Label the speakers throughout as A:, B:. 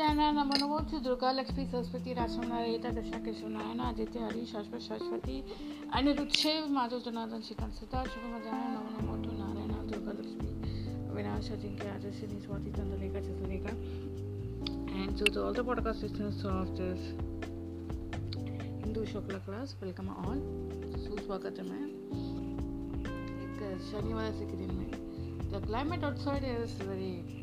A: मध्याह्न Namo Namo to Durga Lakshmi Saraswati Rashamnarayita Krishna Krishnayana Aditya Hari Shashvat Shashwati Anirudshev Madhav Janardhan Shikant Sita Shubha Madhyana Namo Namo to Narayana Durga Lakshmi Avinash Ajinkya Ajasini Swati Tandaleka Chasaleka and to all the podcast listeners of this Hindu Shokla class welcome all सुस्वागत है मैं एक शनिवार से के दिन में the climate outside is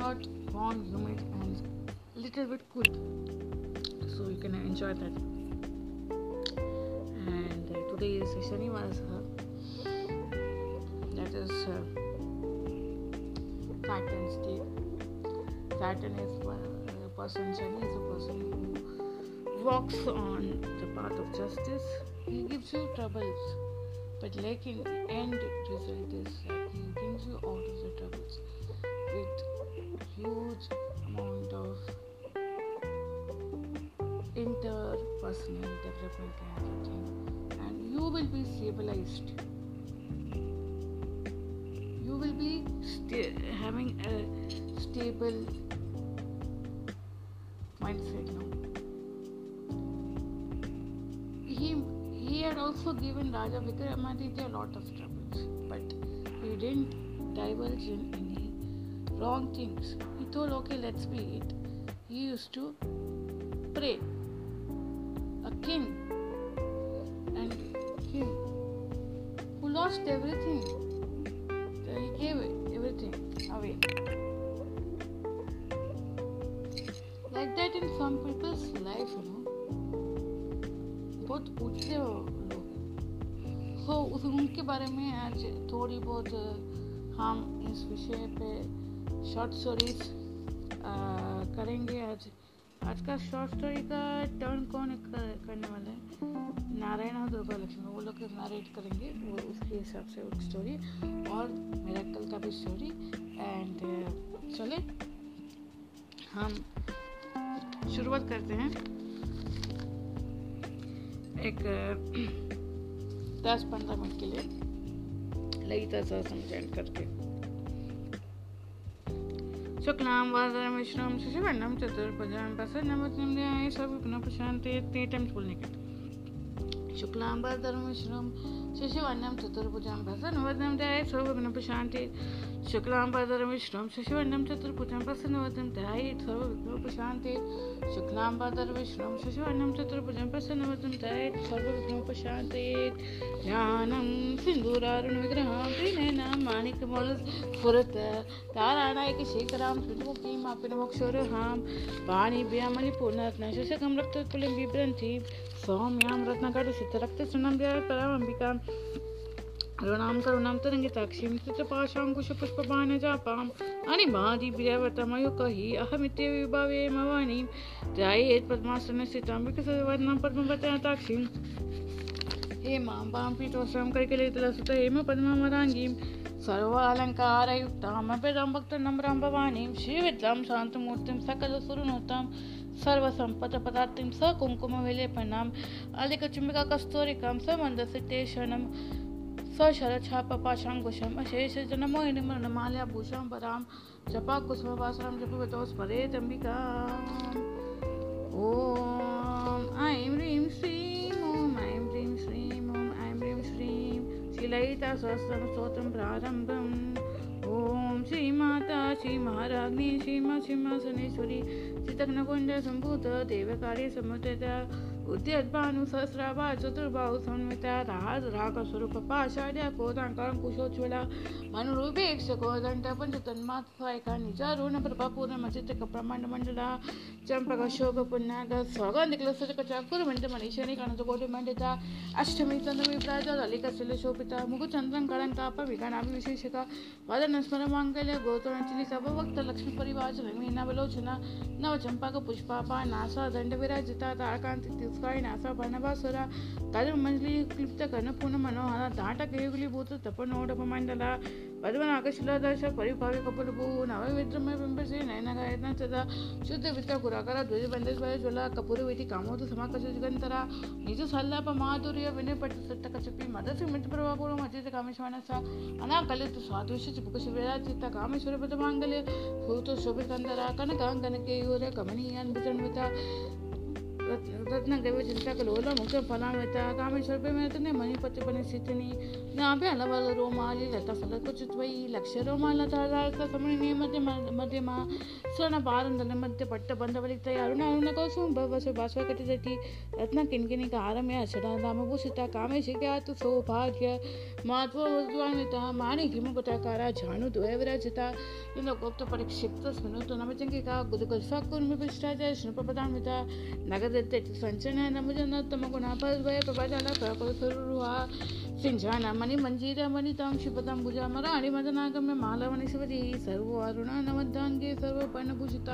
A: hot, warm, humid, and little bit cool. So you can enjoy that. And uh, today is Shaniwara. That is uh, Saturn's day. Saturn is a person, Shani is a person who walks on the path of justice. He gives you troubles, but like in end result is brings you out of the troubles with huge amount of interpersonal development of and you will be stabilized. You will be sta- having a stable mindset now. He he had also given Raja Vikramaditya a lot of troubles but he didn't divulge in wrong things. He told, okay, let's be it. He used to pray. A king and him who lost everything. He gave everything away. Like that in some people's life, you know. बहुत पूछते हो लोग तो उनके बारे में आज थोड़ी बहुत हम इस विषय पे शॉर्ट स्टोरीज करेंगे आज। आज का शॉर्ट स्टोरी का टर्न कौन कर, करने वाला है? नारायण और दुर्गा लक्ष्मी वो लोग नारेट करेंगे वो उसके हिसाब से एक स्टोरी और मेरा कल का भी स्टोरी एंड चले हम शुरुआत करते हैं। एक दस पंद्रह मिनट के लिए। ललिता सहस्त्र करके। शुक्लां वादरं विष्णुं शशिवर्णं चतुर्भुजां प्रसन्नवदनं ध्याये सर्वविघ्नोपशान्ते ते टाइम्स बोलने के शुक्लां वादरं विष्णुं शशिवर्णं चतुर्भुजां प्रसन्नवदनं ध्याये सर्वविघ्नोपशान्ते शुक्लां विष्णुं शशिवर्णं चतुर्भुजं प्रसन्नवदनं ध्यायेत् सर्वविघ्नोपशान्ते। शुक्लां वरदं विष्णुं शशिवर्णं चतुर्भुजं प्रसन्नवदनं ध्यायेत् सर्वविघ्नोपशान्ते ध्यानं सिन्दूरारुणविग्रहं, त्रिनयनां माणिकमौलस्फुरत तारानायकशेखरां स्मृतिमुक्तिमापिनमोक्षोरहां पाणिभ्यामणिपूर्णरत्न शशकं रक्तकुलिं बिभ्रन्तीं सौम्यां रत्नकटसिद्धरक्तसृणं परामम्बिकां ऋणां करुणां तरङ्गिताक्षीं चित्रपाशाङ्कुशपुष्पबाणजापाम् अनिबाधिभिरवतमयुकहि अहमित्येव विभावे मवाणीं ध्यायेत् पद्मासनस्थितां विकसवर्णां पद्मवताक्षीं हेमां पां पीठोत्सवं कैकलितलसुत हेम पद्मवराङ्गीं सर्वालङ्कारयुक्तामभ्यदां भक्तनम्रां भवानीं श्रीविद्यां शान्तमूर्तिं सकलसुरनुतां सर्वसम्पदपदार्थिं सकुङ्कुमविलेपनाम् अधिकचुम्बिका कस्तूरिकां समन्दसिद्धेशनं सशरच्छापपाशाङ्कुशम् अशेषजनमोहिनीमरणमाल्याभूषाम्बरां जपाकुसुमवासरं जपवितो स्मरेदम्बिका ॐ ऐं ह्रीं श्रीं ॐ ऐं ह्रीं श्रीं ॐ ऐं ह्रीं श्रीं श्रीलयिता सहस्रं स्तोत्रं प्रारम्भम् ॐ श्रीमाता श्रीमहाराज्ञी श्रीमा श्रीमासनेश्वरी श्रीतघ्नकुण्डसम्भूत देवकार्य समुद्रता उद्यद्भानु सहस्राभा चतुर्बाहु संविता राज रागस्वरूप पाषाढ्य कोदाङ्कारं कुशोज्ज्वला मनुरूपेक्ष कोदण्ड पञ्चतन्मात्सायिका निजारुण प्रभापूर्णमचित ब्रह्माण्डमण्डला चम्पक शोभपुण्याग स्वगन्धिक्लसचकचाकुरमण्डमणिशनि कणजकोटिमण्डिता अष्टमी चन्द्रविप्राज ललिकशिलशोभिता मुखचन्द्रं कलङ्काप विगणाभिविशेषका वदनस्मरमाङ्गल्य गोतोणचिलि सभवक्त लक्ष्मीपरिवाच लक्ष्मी नवलोचना पुष्पापा नासा दण्डविराजिता तारकान्ति ನಮಸ್ಕಾರಿ ನಾಸ ಬಣಬಾಸುರ ಕಲು ಮಂಜಲಿ ಕ್ಲಿಪ್ತ ಕನ ಪುನ ಮನೋಹರ ತಾಟ ಕೇಗುಲಿ ಭೂತ ತಪ ನೋಡಪ ಮಂಡಲ ಪದ್ಮನಾಗ ಶಿಲಾದಾಶ ಪರಿಭಾವಿ ಕಪಲಭೂ ನವವಿದ್ರಮಯ ಬಿಂಬಸಿ ನಯನಗಾಯತನ ಸದಾ ಶುದ್ಧ ವಿತ್ತ ಕುರಾಕರ ಧ್ವಜ ಬಂದೇಶ್ವರ ಜ್ವಲ ಕಪೂರ ವಿಧಿ ಕಾಮೋದು ಸಮಾಕಶ ಜಗಂತರ ನಿಜ ಸಲ್ಲಾಪ ಮಾಧುರ್ಯ ವಿನಯ ಪಟ್ಟ ಸಟ್ಟ ಕಚಪಿ ಮದಸಿ ಮಿತ ಪ್ರಭಾಪೂರ್ವ ಮಜಿತ ಕಾಮೇಶ್ವರಸ ಅನಾ ಕಲಿತ ಸ್ವಾದೃಶ ಚಿಪುಕ ಶಿವರ ಚಿತ್ತ ಕಾಮೇಶ್ವರ ಪದ ಮಾಂಗಲ್ಯ ಭೂತ ಶೋಭಿಕಂದರ ಕನಕಾಂಗನಕ್ಕೆ ಇವರ ಕಮನೀಯಾನ್ रत्न द्रव्य चिंता कलोला मुख्य फलामेता कामेश्वर पे मैं तुमने मणिपति बनी सीतनी यहाँ पे अलग अलग रोमाल लता फल कुचित वही लक्ष्य रोमाल तारा समय ने मध्य मध्य माँ स्वर्ण बार अंदर मध्य पट्ट बंद वाली तैयार ना उन्हें कौसुम बस बस कटे जाती रत्न किन किन का आरम या शरण राम भूषिता कामेश क्या तू सौभाग्य महत्व वस्तुता मानी घिम पता कारा झाणू दो विराजिता इन गुप्त तो परीक्षित तो सुनो तो नमचंगिका गुदगुल फकुन में भ्रष्टाचार शुभ प्रदान नगद ಸಂಚನನ ಮುಜನ ಗುಣಾಪರ್ವಯಪಜನ ಪ್ರಪಸುರುಹ ಸಿಂಜಾನ ಮಣಿ ಮಂಜೀರ ಮಣಿತಾಂ ಕ್ಷಿಪತಾಂ ಭುಜಾಮರ ಅಣಿಮದನಾಗಮ್ಯ ಮಾಲವನಿ ಶಿವಜಿ ಸರ್ವ ಅರುಣ ನವದ್ದಾಂಗೆ ಸರ್ವ ಪರ್ಣಭೂಷಿತ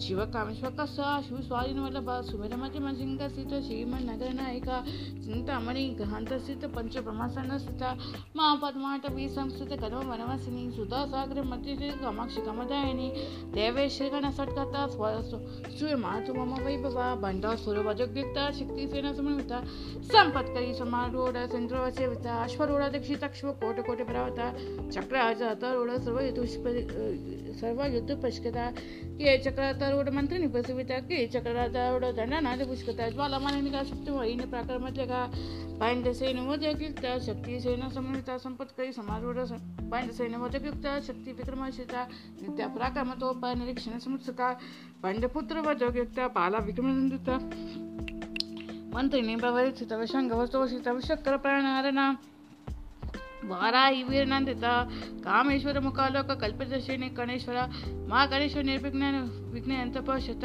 A: ಶಿವ ಕಾಮೇಶ್ವಕಸ ಶಿವ ಸ್ವಾಧೀನ ವಲ್ಲಭ ಸುಮರಮತಿ ಮಸಿಂಗ ಸ್ಥಿತ ಶ್ರೀಮನ್ ನಗರ ನಾಯಿಕ ಚಿಂತಾಮಣಿ ಗಹಾಂತ ಸ್ಥಿತ ಪಂಚ ಬ್ರಹ್ಮಸನ ಸ್ಥಿತ ಮಾ ಪದ್ಮಾಟವಿ ಸಂಸ್ಥಿತ ಕರ್ಮ ವನವಸಿನಿ ಸುಧಾ ಸಾಗರ ಮತಿ ಕಾಮಾಕ್ಷಿ ಕಮದಾಯಿನಿ ದೇವೇಶ್ವರಗಣ ಸಟ್ಕಥ ಸ್ವ ಸೂರ್ಯ ಮಾತು ಮಮ ವೈಭವ ಬಂಡಾಸ ಬಂಡ सुरवजोग्युक्ता शक्तिसेना समन्विता संपत्करी समारूढ चंद्रवसेविता अश्वरूढ दक्षितक्ष्व कोट कोट परावता चक्राज तरुढ सर्व युद्धुष्प सर्व युद्ध पश्कता के चक्र तरुढ मंत्र निपसिविता के चक्र तरुढ दंडनाद पुष्कता ज्वालामानिका शक्ति वहीने प्राक्रमत्यका पांडसेन वजयुक्ता शक्तिसेना समन्विता संपत्करी समारूढ पांडसेन वजयुक्ता शक्ति विक्रमशिता नित्या पराक्रमतोप, निरीक्षण समुत्सुका Pandaputra Vajogita Bala Vikramandita మంత్రిని ప్రవరిత శంగవస్తోషిత శక్ర ప్రాణారణ వారాహి వీరనందిత కామేశ్వర ముఖాలోక కల్పిత శ్రేణి గణేశ్వర మా గణేశ్వర నిర్విఘ్న విఘ్న ఎంత పశ్యత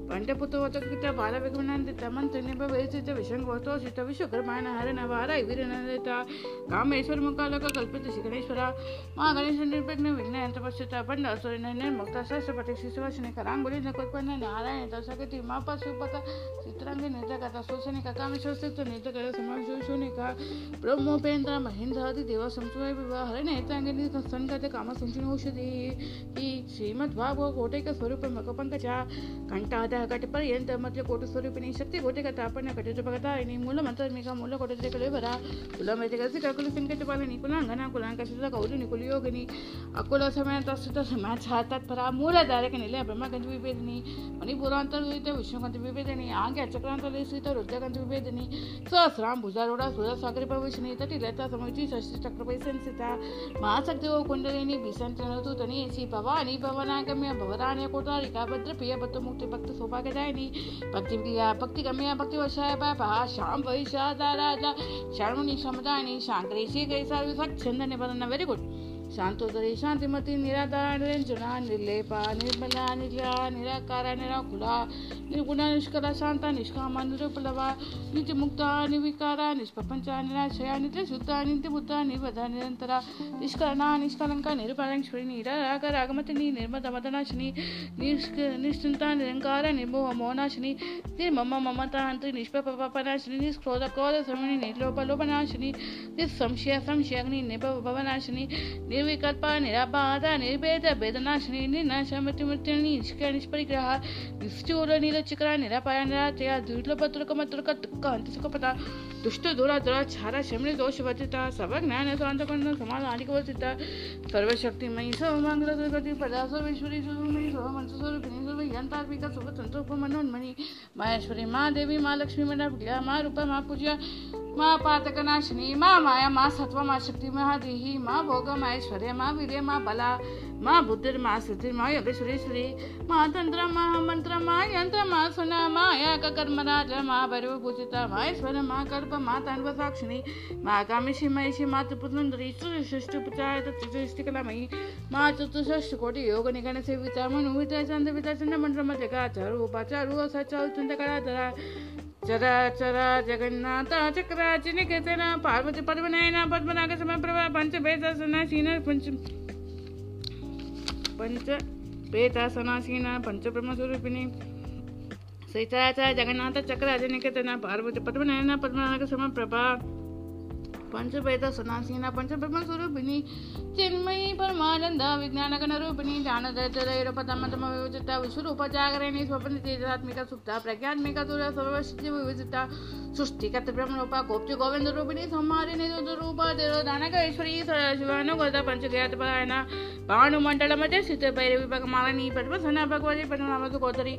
A: वजुकृत बाल विक्रमानंदित मंत्र निभवित विशंगोतोषित विश्वकर्माण हरण वार वीरनंदित कामेश्वर मुकालक कल्पित श्री गणेश्वर। महा गणेश निर्विघ्न विघ्न यंत्र पश्चित पंड असुर निर्मुक्त सहस्र शिशुवशने करांगुली नकोत्पन्न नारायण दशकति मा पशुपत चित्रांगी निर्जगत शोषणिक कामेश्वर स्थित निर्जगत समाशोषणिक ब्रह्मोपेन्द्र महेंद्र आदि देव संस्वय विवाह हरण नेत्रांगिनी संगत काम संचन औषधि ಈ ಶ್ರೀಮದ್ಭಾಗವ ಕೋಟೆಕ ಸ್ವರೂಪ ಮಕಪಂಕಜ ಕಂಠಾದ ಕಟಿಪರ್ಯಂತ ಮಧ್ಯ ಕೋಟ ಸ್ವರೂಪಿಣಿ ಶಕ್ತಿ ಕೋಟೆಕ ತಾಪಣ್ಯ ಕಟಿತ ಭಗತಾಯಿನಿ ಮೂಲ ಮಂತ್ರಮಿಕ ಮೂಲ ಕೊಟ್ಟಿದೆ ಕಳೆವರ ಕುಲ ಮೇತೆ ಕಸಿ ಕಕುಲ ಸಂಕಟ ಪಾಲನಿ ಕುಲಾಂಗನ ಕುಲಾಂಕಶಿತ ಕೌಲಿನಿ ಕುಲಿಯೋಗಿನಿ ಅಕುಲ ಸಮಯ ತಸ್ತುತ ಸಮಯ ಛಾತತ್ಪರ ಮೂಲಧಾರಕ ನಿಲಯ ಬ್ರಹ್ಮಗಂಧ ವಿಭೇದಿನಿ ಮಣಿಪುರಾಂತರ್ಗತ ವಿಷ್ಣುಗಂಧ ವಿಭೇದಿನಿ ಆಂಗ್ಯ ಚಕ್ರಾಂತಲೇಶ್ವಿತ ರುದ್ರಗಂಧ ವಿಭೇದಿನಿ ಸಹಸ್ರಾಂ ಭುಜಾರೂಢ ಸುರ ಸಾಗರ ಪ್ರವೇಶನಿ ತಟಿ ಲತಾ ಸಮುಚಿ ಷಷ್ಠಿ ಚಕ್ರಪೈ ಸಂಸ್ಥಿತ ಮಹಾಶಕ್ತಿ ಕುಂಡಲಿನಿ ಬಿಸಂತನತು ತನಿ ಸಿ ಭವಾನಿ ಭವನಾಗಮ್ಯ ಭವರಾಣ್ಯ ಕೋಟಾರಿಕಾ ಭದ್ರ ಪ್ರಿಯ सोफा के दाहिनी भक्ति प्रिया भक्ति कमी भक्ति वर्षाय पापा श्याम वैशा राजा। शर्मणी समदानी शांक्रेशी कैसा विशाक छंदन पदन वेरी गुड शांतोदरी शांतिमती निराधार निरंजना निर्लेपा, निर्मला निर्या निराकार, निराकुला, निर्गुण, निष्कला, शांता, निष्कामा, निरुपलवा नित्य मुक्ता निर्विकारा निष्प्रपंचा, निराशया नित्य शुद्धा नित्य बुद्धा निर्वधा, निरंतरा निष्करणा निष्कलंका निरुपरंक्षरी निराकर आगमतिनी निर्मद, मदनाशिनी निश्चिंता, निरंकार, निर्मोह, मोहनाशिनी, निर्मम ममता हंत्री निष्पपनाशिनी निष्क्रोध, क्रोध समिनी निर्लोपलोपनाशिनी निस्संशय संशयग्नि निभवनाशिनी निर्विकल्प निराबाध निर्भेद वेदनाशिनी निर्नाशमति मृत्युनि निष्क्रिय निष्परिग्रह निष्ठूर निरापाय दुर्लभ दुष्ट दूर दुराचार शमनि दोष वर्जिता सब ज्ञान स्वांतकर्ण समाज आनिकवर्जिता सर्वशक्तिमयी सर्वमंगल दुर्गति पदा सर्वेश्वरी सर्वमयी सर्वमंत्र स्वरूपिणी सर्व यंत्रात्मिका शुभ तंत्र मनोन्मणि महेश्वरी माँ देवी माँ लक्ष्मी मना माँ रूपा माँ पूजा माँ पातकनाशिनी, माँ माया, माँ सत्व माँ शक्ति महादेही माँ भोग, माँ ऐश्वर्य, माँ वीर्य, माँ बला, माँ बुद्धिर माँ सिद्धि, माँ योगेश्वरेश्वरी, माँ तंत्र, माँ मंत्र, माँ यंत्र, माँ सुना माया का कर्म राजा, माँ भैरव पूजिता, माँ ईश्वर, माँ कल्प, माँ तांडव साक्षिणी, माँ कामेशी महिषी, माँ त्रिपुत्री सृष्टि उपचार त्रिसृष्टि कलामयी, माँ चतुष्ट कोटि योग, निगण, सेविता चंद विता चंद मंत्र मध्य का चारु उपाचारु सचल चंद कला चरा चरा, जगन्नाथ चक्राच निकेतन पार्वती पद्मनयन पद्मनाग समप्रभा पंच बेतासना सीना पंच पंच वेदासनासीन पंच ब्रह्म ब्रह्मस्वरूपिणी चरा जगन्नाथ चक्राच निकेतन पार्वती पद्मनयन पद्मनाग समप्रभा पंचभेद सनासीना पंचब्रह्म स्वरूपिणी चिन्मयी परमानंद विज्ञान गण रूपिणी ध्यान दैतरपतमतम विविधता विश्वरूप जागरणी स्वप्न तेजात्मिका सुप्ता विविधता सृष्टिकत ब्रह्मरूपा गोप्ति गोविंद रूपिणी रूप दानकेश्वरी शिवानुगत पंचज्ञात परायण भानुमंडल मध्य पद्मसना भगवती गोदरी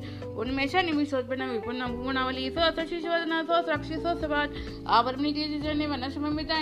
A: विपुन्न गुणावली स्वशिशोधन स्वसाक्षी स्वसभात आवरणी जन्य वनस्मिता नारायणी निजा ज्ञान रूप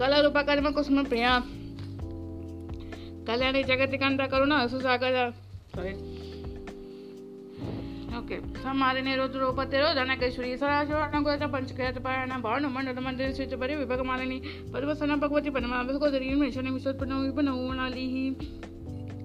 A: कला कर्म कुसुम प्रिया कल्याणी जगतिकांत करुणा सुसागर सॉरी ಓಕೆ ಸಮಾರಿನ ರುದ್ರ ರೂಪತಿರೋ ಧನಕೇಶ್ವರಿ ಸದಾಶಿವನಗೋತ ಪಂಚಕೇತ ಪಾಯಣ ಭಾನು ಮಂಡಲ ಮಂದಿರ ಸ್ಥಿತ ಬರಿ ವಿಭಾಗ ಮಾಲಿನಿ ಪದ್ಮಸನ ಭಗವತಿ ಪರಮಾಭಿಗೋದರಿ ಮೇಷನ ವಿಶ್ವತ್ಪನ್ನ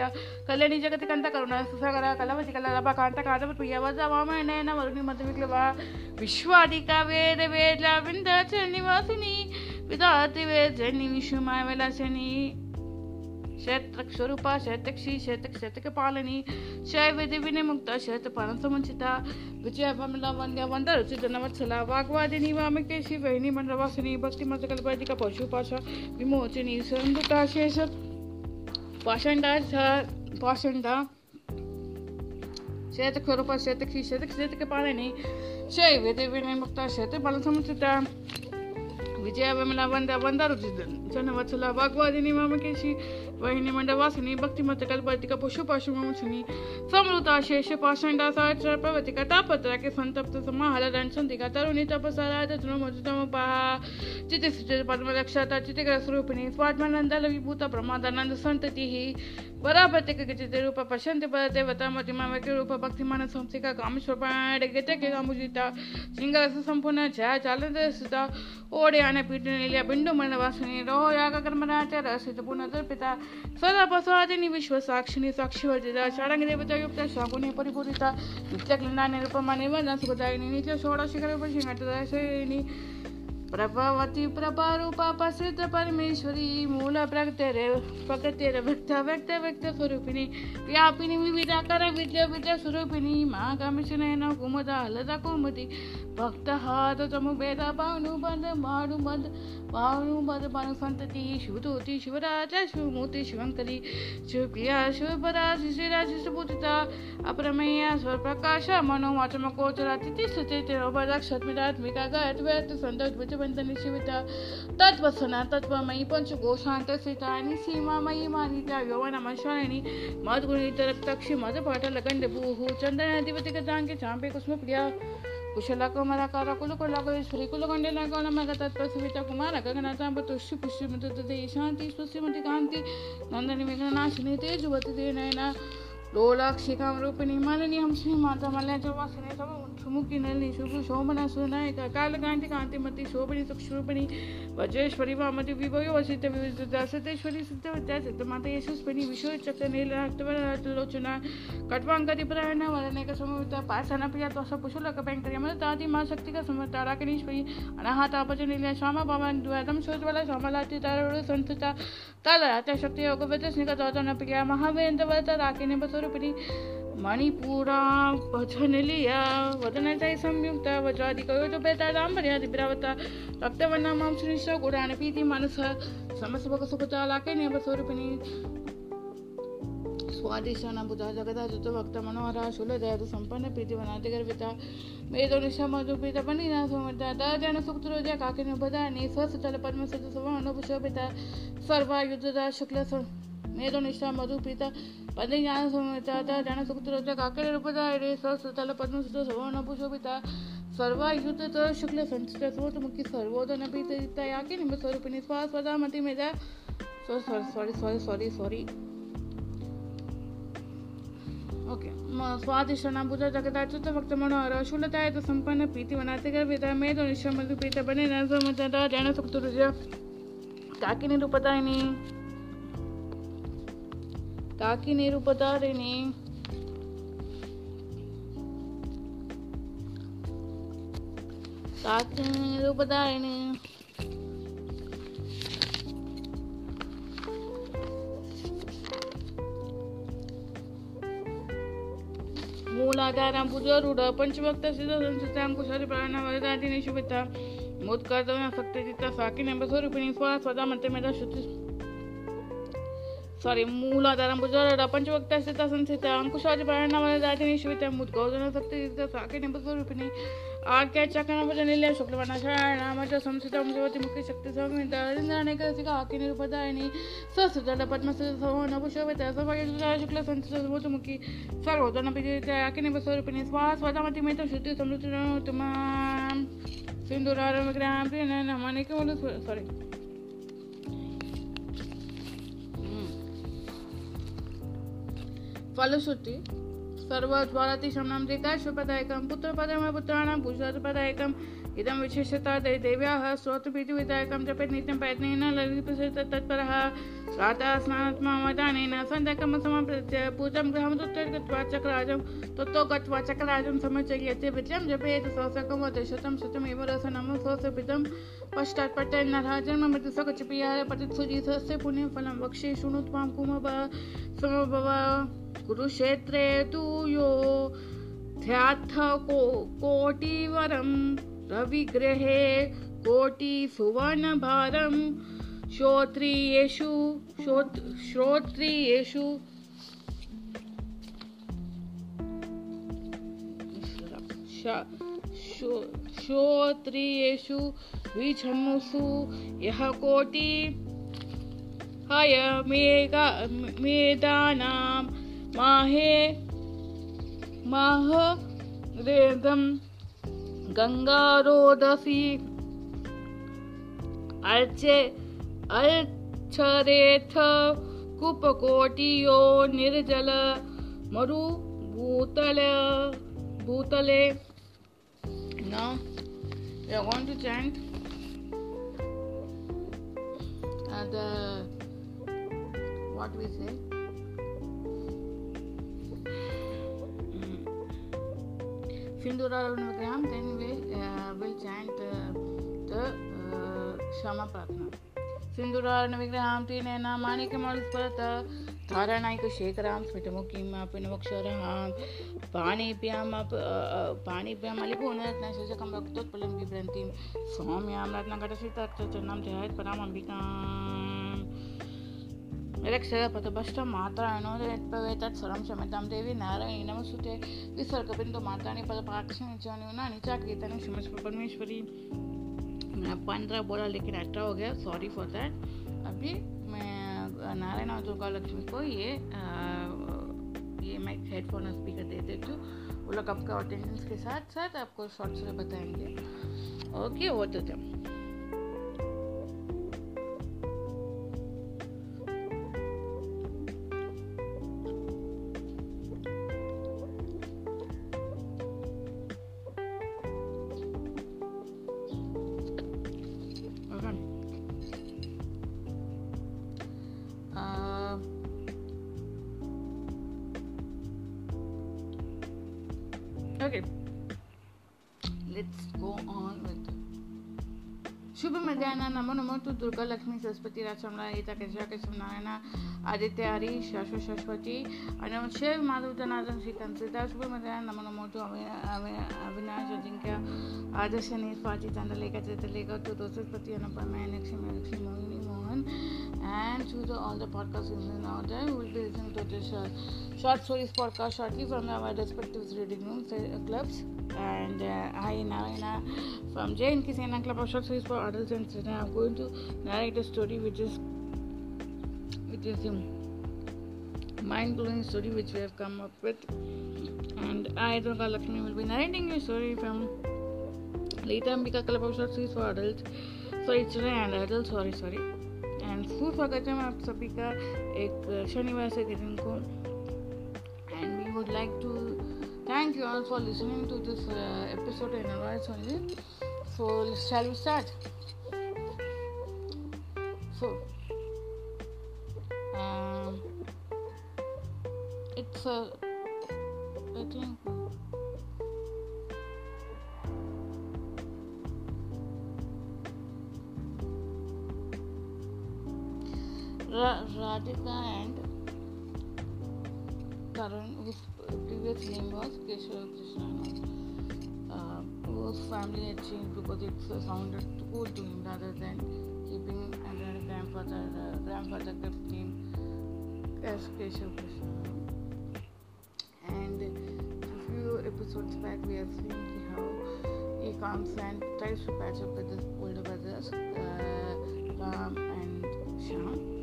A: ಪುಯ್ಯ ಕಲ್ಯಾಣಿ ಜಗತ್ತಿಗಂತ ಕರುಣ ಸುಸಗರ ಕಲವಸಿಕಲ ಲಭ ಕಾಂತ ಕಾದವ ಪುಯ್ಯ ವಜ ವಾಮಯನ ವರುಣಿ ಮಧುವಿಕ್ಲವ ವಿಶ್ವಾಧಿಕ ವೇದ ವೇದ ವಿಂದ ಚನ್ನಿವಾಸಿನಿ ವಿಧಾತಿ ವೇದನಿ ವಿಶ್ವಮಾಯ ವಿಲಾಸಿನಿ ಶೈತ್ರಕ್ ಸ್ವರೂಪ ಶೈತಕ್ಷಿ ಶೈತಕ್ ಶೈತಕ ಪಾಲನಿ ಶೈ ವಿಧಿ ವಿನಿಮುಕ್ತ ಶೈತ ಪರಂ ಸಮುಚಿತ ವಿಜಯ ಭಮಲ ವಂದ್ಯ ವಂದ ರುಚಿ ಜನವತ್ಸಲ ವಾಗ್ವಾದಿನಿ ವಾಮಕೇಶಿ ವಹಿನಿ ಮಂಡವಾಸಿನಿ ಭಕ್ತಿ ಮತ ಕಲ್ಪೈತಿಕ ಪಶುಪಾಶ ವಿಮೋಚಿನಿ ಸಂದುಕಾ ಶೇಷ विमोचनी संदुता शेष पाषंडा पाषंडा ಶ್ವೇತಕರೂಪ ಶ್ವೇತಕ್ಷಿ ಶ್ವೇತಕ ಶ್ವೇತಕ ಪಾಲನೆ ಶೈವ ದೇವಿನ ಮುಕ್ತ ಶ್ವೇತ ಬಲ ಸಮುಚಿತ ವಿಜಯ ವಿಮಲ ವಂದ ವಂದಾರು ಚನ್ನವತ್ಸಲ ವಾಗ್ವಾದಿನಿ ಮಾಮಕೇಶಿ वहिनी मंडवासिनी भक्तिमत कल्पतिका पशु पशु मुनि समृता शेष पाषंडा सर्पवतिका तापत्रा के संतप्त समाहल दंशंतिका तरुणी तपसरा तृणमोजुतम पहा। चित पद्म रक्षता चितिकर स्वरूपिणी, स्वात्मानंद विभूत प्रमादानंद संतति परापतिक चित रूप पश्यन्ति परदेवता मतिमामके रूप भक्तिमान संसिका कामेश्वर गते के कामुजिता सिंगरस संपूर्ण जय चालन सुता। ओडे आने पीठ नीलिया बिंदु मंडवासिनी रोह याग कर्मराचार रसित पुनर्पिता सर्वपस्वादिनी विश्वसाक्षिणी साक्षीवर दिला षडांग देवता युक्त शागुनी परिपूरिता नित्य क्लिंदा निरुपमा निर्वंदा सुखदायिनी नित्य षोडशिखर शिंगाटदायिनी प्रभावती प्रभारूपा प्रसिद्ध परमेश्वरी, मूल प्रकृतिर प्रकृतिर व्यक्त व्यक्त व्यक्त स्वरूपिणी व्यापिनी, विविधाकर, विद्या विद्या स्वरूपिणी महाकामिशन कुमुदा हलदा कुमुदी। भक्त हात तमुभेद भानुबंध भानुबंध भानुबंध भानु संतति, शिवदूति, शिवराज, शिवमूर्ति, शिवंकरी। शिवप्रिया शिवपरा शिशिरा शिशुभूतिता अप्रमेय स्वप्रकाश मनोवाचम गोचरा तिथि सुचित क्षत्मिरात्मिका गायत्वैत संत विजवंतनि शिविता तत्वसना तत्वमयी पंचकोशांत सीतानि सीमामयी मानिता यौवनमशायिनी मद्गुणित रक्तक्षि मदपाटल गंडभूः चंदनाधिपति गजांगे चांबे कुसुम प्रिया कुशला कुमार कार कुल कुल श्री कुल कंडेला गौण मग तत्पसविता कुमार गगनाता तुष्य पुष्य मृतते शांति स्वस्य मति कांति नंदनी विघ्न नाशिनी तेजवती ते नयना लोलाक्षिकाम रूपिणी मालिनी श्री माता मल्याच्या वासने सब सुमुखी नलिनी शुभ शोभना सुनायक काल कांति कांतिमती शोभनी सुक्षरूपिणी वज्रेश्वरी वामति विभयो वसित विविधता, सतेश्वरी, सिद्ध, विद्या, सिद्ध माता, यशस्विनी, विश्व, चक्र, नील लोचना कटवांगति प्रयाण वरनेक, समविता पासना प्रिया तोष पुशुलक बैंकर्यमल तादि माँ शक्ति का समता राकिनीश्वरी अनाहतापच नील श्यामा भवन द्वैतम शोधवल श्यामलाति संतता तलरात शक्ति योग विद स्निक दोतन प्रिया महावेन्द्र वत राकिनी बसरूपिणी मणिपुरा भजनलिया वदनजय संयुक्त वज्रादिकयोजो बेताडाम्बर्यादिभिरावता रक्तवर्णा माँ सुनिश्च गुडान पीति मनस समस्तभगसुपता लाकेने स्वरूपिणी स्वादिशाना बुधा जगदा जुत भक्त मनोहरा शूल दयादु संपन्न, प्रीति बनाते गर्विता मेदो निशा मधु प्रीत पनिना समर्था द जन सुक्तरो जय काकिन बदानी स्वस्थ तल पद्म सद सव अनुपुशोभिता सर्वा युद्धदा शुक्ल मेदो निशा मधु प्रीत पदज्ञान समता ज्ञान सुखत्र काकेर रूपदाय सतल पद्मसुत, सवर्ण पुशोभित सर्वायुत शुक्ल संचित सर्वोतमुखी सर्वोदन पीता याके निम्ब स्वरूपिणी स्वा स्वदा मति मेजा sorry sorry sorry sorry okay स्वादिष्टाना बुध जगदाच्युत भक्त मनोहर, शूलताय संपन्न प्रीति वनाते गर्भिता मेदो निश्चय मधु प्रीत बने न समता ज्ञान सुख काकिनी रूपदायनी ताकि निरुपतारिणी ताकि निरुपतारिणी मूलाधारां भुजरूढ पंचभक्त सिद्धसंस्थां कुशारी प्राणा वरदादिनी शुभिता मुत्कर्तव्य शक्तिचित्ता साकिनी स्वरूपिणी स्वा स्वदा मते मेधा शुद्धि ಸಾರಿ ಮೂಲಾಧಾರ ಭುಜಾರ ಪಂಚಭಕ್ತ ಸ್ಥಿತ ಸಂಸ್ಥಿತ ಅಂಕುಶಾದಿ ಪಾರಣವನ ದಾತಿನಿ ಶಿವಿತ ಮುದ್ಗೌದನ ಶಕ್ತಿ ಸಾಕೆ ನಿಂಬ ಸ್ವರೂಪಿಣಿ ಆಜ್ಞಾ ಚಕ್ರ ಭಜ ನಿಲ್ಯ ಶುಕ್ಲವನ ಶರಣ ಮಜ ಸಂಸ್ಥಿತ ಶಿವತಿ ಮುಖ್ಯ ಶಕ್ತಿ ಸಂಹಿತ ಅನೇಕ ಸಿಗ ಆಕೆ ನಿರುಪದಾಯಿನಿ ಸ್ವಸುತಲ ಪದ್ಮಸುತ ಸವನ ಪುಷ್ಪವಿತ ಸಭಾಯ ಶುಕ್ಲ ಸಂಸ್ಥಿತ ಮುಖಿ ಸರ್ವೋದನ ಪಿಜಿತ ಆಕೆ ನಿಂಬ ಸ್ವರೂಪಿಣಿ ಸ್ವಾ ಸ್ವತಮತಿ ಮೇತ ಶುದ್ಧಿ ಸಮೃದ್ಧಿ ತುಮ ಸಿಂಧುರಾರ ವಿಗ್ರಹ ಪ್ರಿಯ ನಮನಿಕೆ ಸಾರಿ फलश्रुति सर्वद्वारतिशमनं दीर्घाश्वपदायकं पुत्रपदमपुत्राणां भूषपदायकम् इदं विशेषता देव्याः स्तोत्रप्रीतिविधायकं जपेत् नित्यं प्रयत्नेन ललितप्रसिद्ध तत्परः प्रातः स्नानात्मावधानेन सन्ध्याकं समाप्य पूजां गृहं तत्र चक्राजं ततो गत्वा चक्राजं समचर्यते, विद्यं जपेत्, सहस्रकं वद, शतं शतमेव रसनं पश्चात् पुण्यफलं वक्षे शृणु कुमभ कुरुक्षेत्रे तु यो ध्यात्थ को कोटिवरं रविग्रहे कोटिसुवर्णभारं श्रोत्रियेषु श्रोत् श्रोत्रियेषु। श्रोत्रियेषु विछन्नुषु यः कोटि हय मेघा मेदानां माहे माह रेदम गंगारोदसी। अर्चे अल्छरेथ कुपकोटियो निर्जल मरु भूतल भूतले। now are going to chant. Uh, the what we say? Sindhuraravana Vigraham, then we uh, will chant uh, the uh, Shama Pratna. Sindhuraravana Vigraham, Tinena, Manikamalusparata, धाराणायिक शेखरां स्मितमुखीं पिनवक्षरहां पाणिभ्यां मलिपूर्णरत्नशकं रक्तोत्पलं बिभ्रन्तीं सौम्यां रत्नघटसितचरणां ध्यायत् परामम्बिकाम् निरक्षरपथभष्टं मात्राणोदयत्पवेतत् सर्वं क्षम्यतां देवी नारायणी नमस्तुते विसर्गबिन्दु मात्राणि पदपाक्षिणी च न्यूनानि च परमेश्वरी मैं पंद्रह बोला लेकिन अठारह हो गया सॉरी फॉर दैट अभी मैं नारायण और दुर्गा लक्ष्मी को ये आ, ये मैं हेडफोन और स्पीकर दे देती हूँ वो लोग आपका अटेंडेंस के साथ साथ आपको शॉर्ट से बताएँगे ओके वो तो Okay, Durga, Lakshmi, Saraswati रासमला Gita Krishna Krishna Narayan Aditya Hari शाश्व Saraswati Anam Shiv, Madhav Janardan Shrikant, Sita Shubh Madhya num NaMo to Avinash Ajink आदर्श नहीं स्वाति चंद्र लेखा चित्र लेखा टू दो Saraswati Anupam Lakshmi Lakshmi, Mohini, Mohan and to the all the podcast in order will be and uh, hi Narayana from Jain Kisena Club of Short Stories for Adults and today I'm going to narrate a story which is which is a mind-blowing story which we have come up with and I Durga Lakshmi will be narrating a story from Lita Ambika Club of Short Stories for Adults sorry children and adults sorry sorry and food स्वागत है आप सभी का एक शनिवार से दिन को and we would like to Thank you all for listening to this uh, episode in advance only. So, shall we start? So, um, it's a, because it uh, sounded good to him rather than keeping under grandfather uh, grandfather kept name as Keshava Krishna. And a few episodes back, we have seen how he comes and tries to patch up with his older brothers, uh, Ram and Sham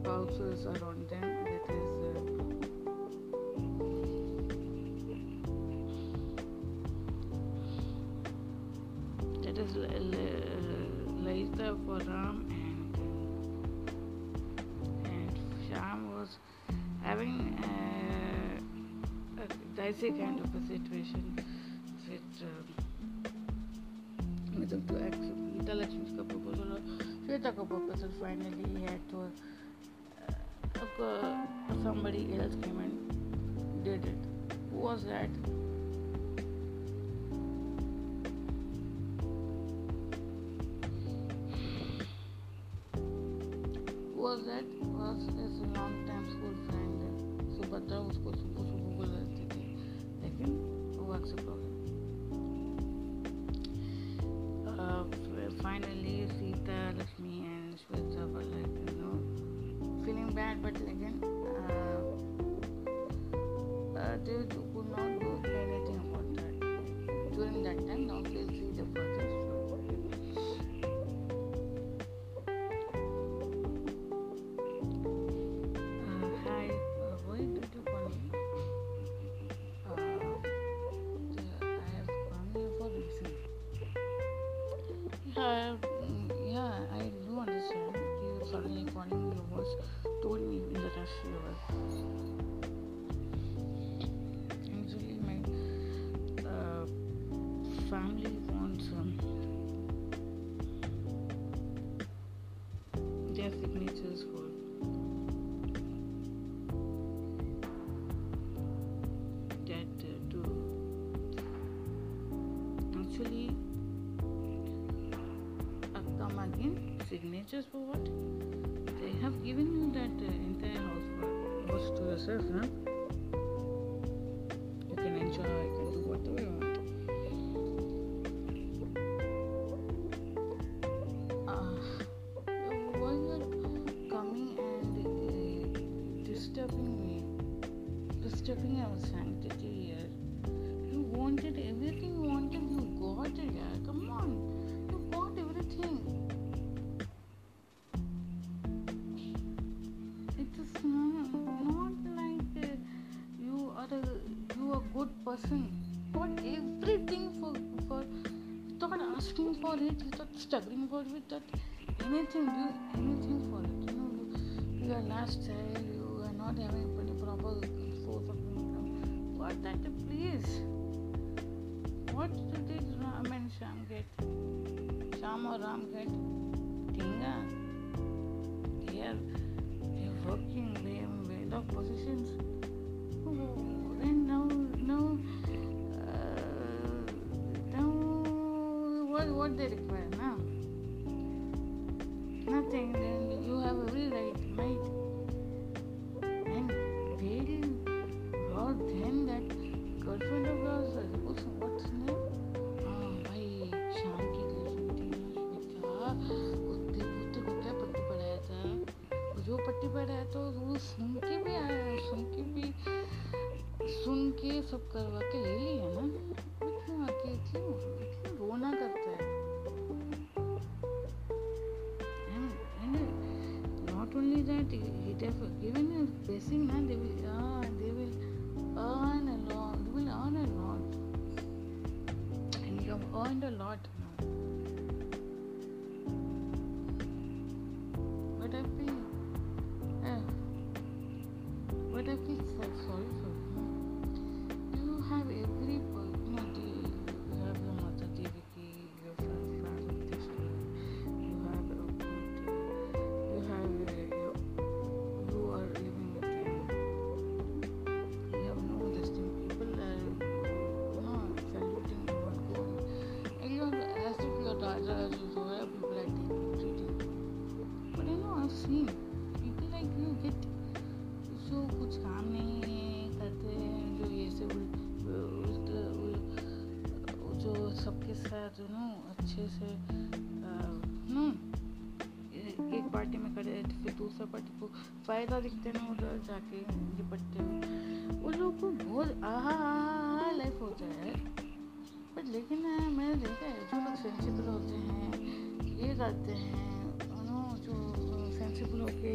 A: spouses around uh, a dicey kind of a situation with um, with to accept Gita Lakshmi's proposal or Shweta proposal finally he had to uh, somebody else came and did it. Who was that? Who was that? Was his long time school friend Subhadra उसको सुबह works abroad. Uh, finally, Sita, Lakshmi, and Shweta were like, you know, feeling bad, but signatures for what? They have given you that uh, entire house for house to yourself, huh? You can enjoy, you can do whatever you want. Uh, why you are coming and uh, disturbing me, disturbing our sanctity here? You wanted everything you wanted, you got it, yeah. Come on, you got everything. Person. Got everything for for without asking for it, without struggling for it, without anything, do anything for it. You know, you, are last child, you are not having any proper source of income. What that please? What did Ram and Sham get? Sham or Ram get? Tinga. They are they are working, they made of positions. derim. अच्छे से एक party में करे फिर दूसरा party को फ़ायदा दिखते ना उधर जाके ये पट्टे में उन लोगों को बहुत आहा आहा लाइफ होता है। बट लेकिन मैंने देखा है, जो लोग सेंसिबल होते हैं, ये करते हैं नो जो सेंसिबल होके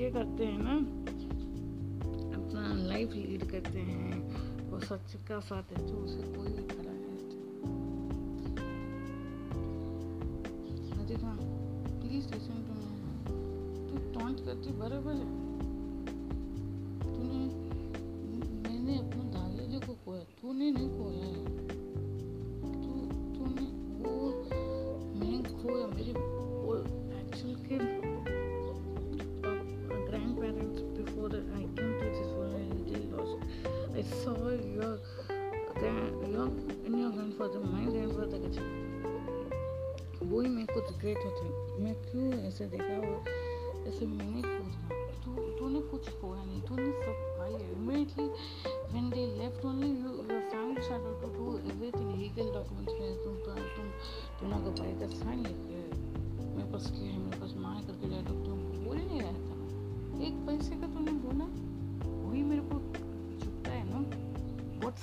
A: ये करते हैं ना, अपना लाइफ लीड करते हैं, और सच का साथ है जो उसे कोई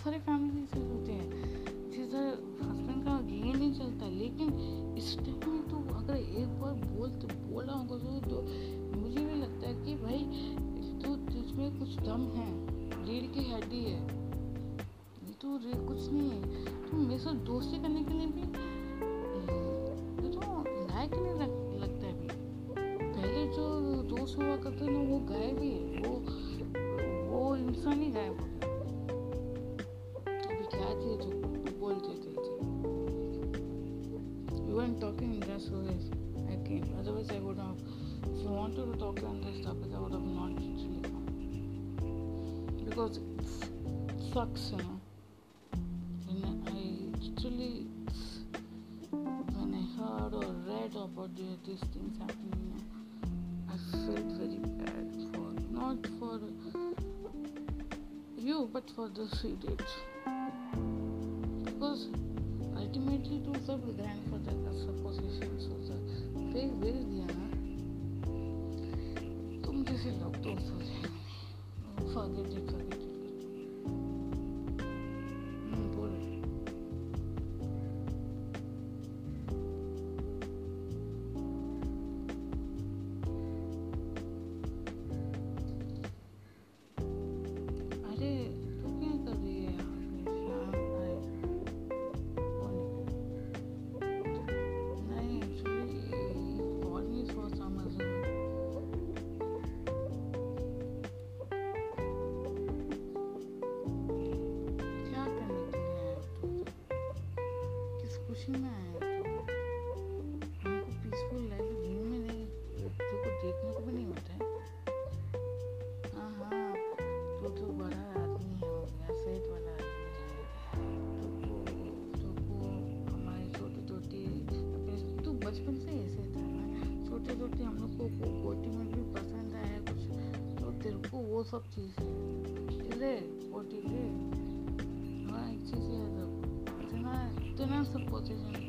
A: Sorry, fam. sucks, you know. When I truly, when I heard or read about these things happening, I felt very bad for not for you, but for the idiots. Because ultimately, it was our grandfather में आया तो हमको peaceful life जीने में नहीं को देखने को भी नहीं है हाँ। हाँ तो तो बड़ा आदमी है हो गया सेहत वाला आदमी है तो तो को हमारे छोटे छोटे तो बचपन से ऐसे था छोटे छोटे हम लोग को कोटी में भी पसंद आया कुछ तो तेरे को वो सब चीज़ ले कोटी ले इतना इतना सब तो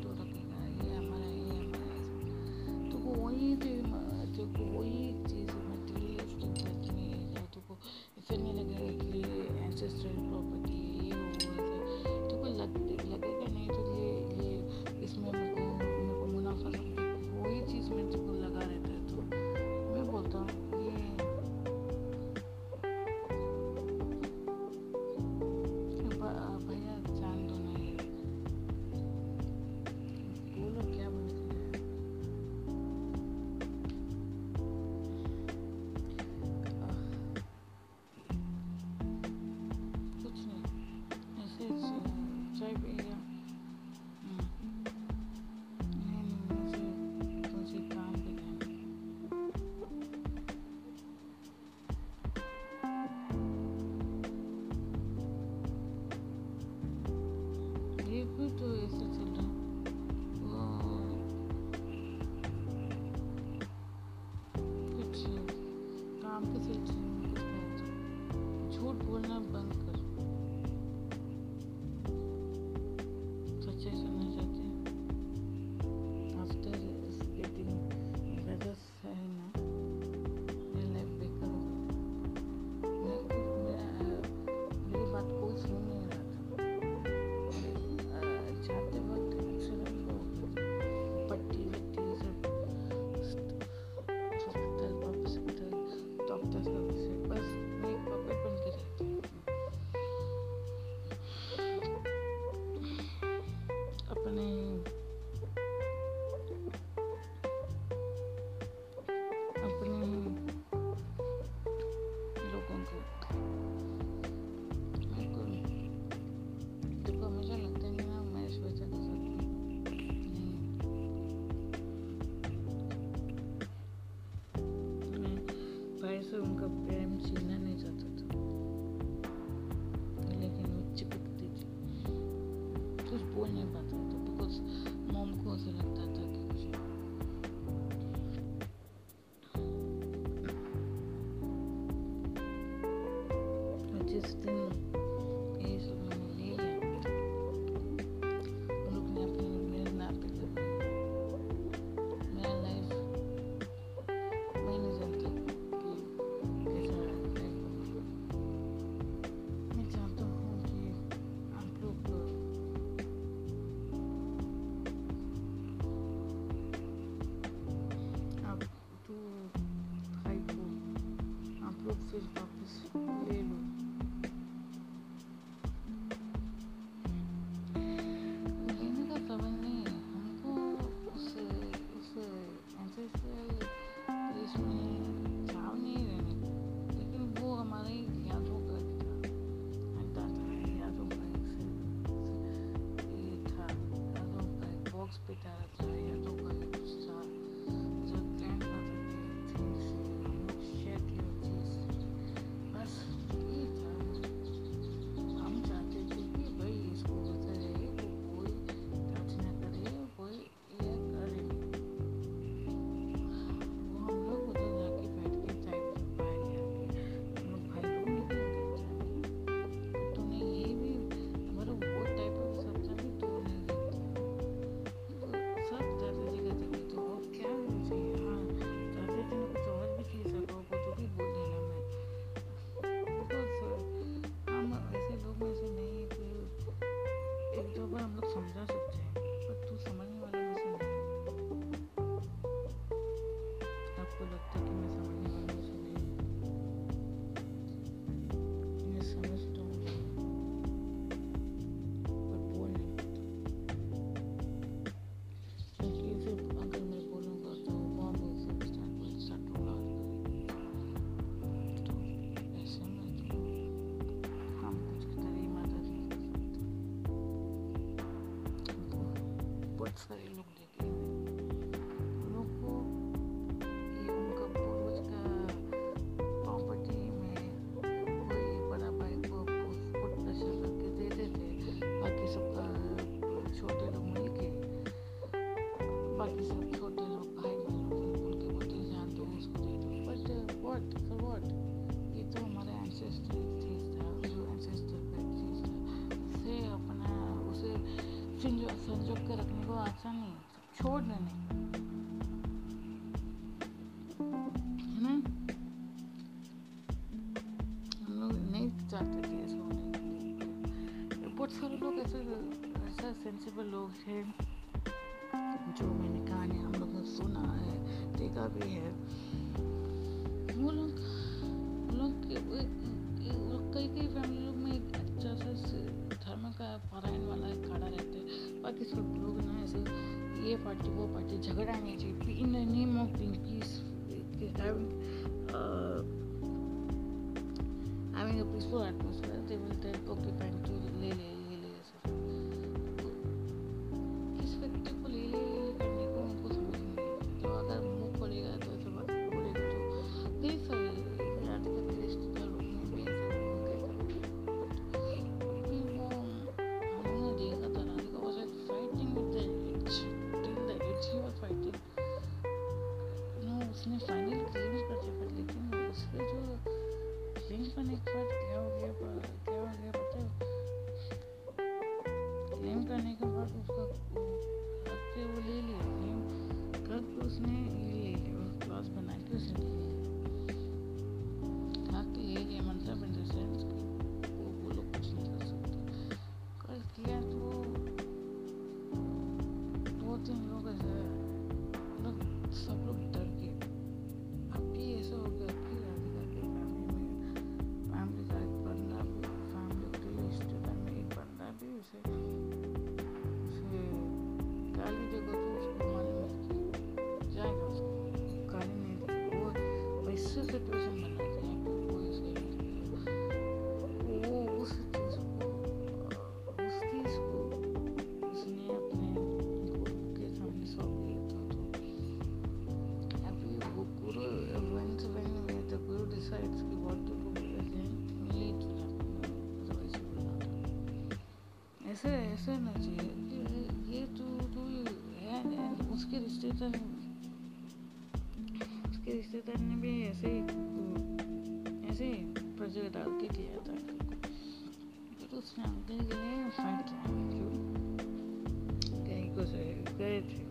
A: कुछ Incredible. संजो संजो के रखने को आसान नहीं है छोड़ देने हम लोग नहीं चाहते कि ऐसा होने बहुत सारे लोग ऐसे, ऐसा सेंसिबल लोग हैं जो मैंने कहा हम लोग ने सुना है, देखा भी है। ジャグラーに ऐसे ना चाहिए कि ये तो तो है उसके रिश्तेदार उसके रिश्तेदार ने भी ऐसे ही ऐसे ही प्रजा डाल के दिया था। तो उसने अंकल गए फाइट किया। क्यों कहीं कुछ, गए थे।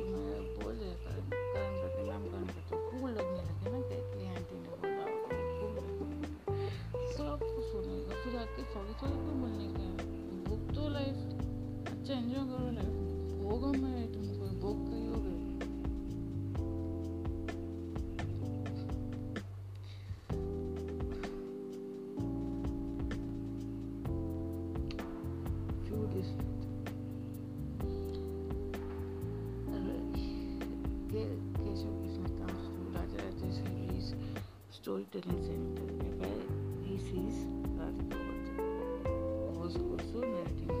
A: storytelling center where he sees Rajput was also narrating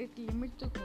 A: एक लिमिट तो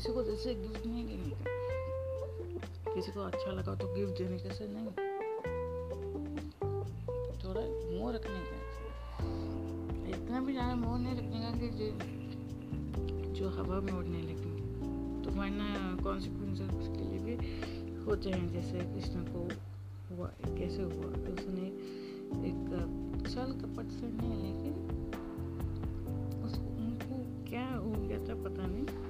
A: किसी को जैसे गिफ्ट नहीं देने का। किसी को अच्छा लगा तो गिफ्ट देने के से नहीं। थोड़ा मोह रखने का इतना भी ज़्यादा मोह नहीं रखने का कि जो हवा में उड़ने लगे। तो वरना कॉन्सिक्वेंसेस उसके लिए भी होते हैं। जैसे कृष्ण को हुआ, कैसे हुआ? तो उसने एक छल कपट से नहीं लेकिन उसको, उनको क्या हो गया था पता नहीं।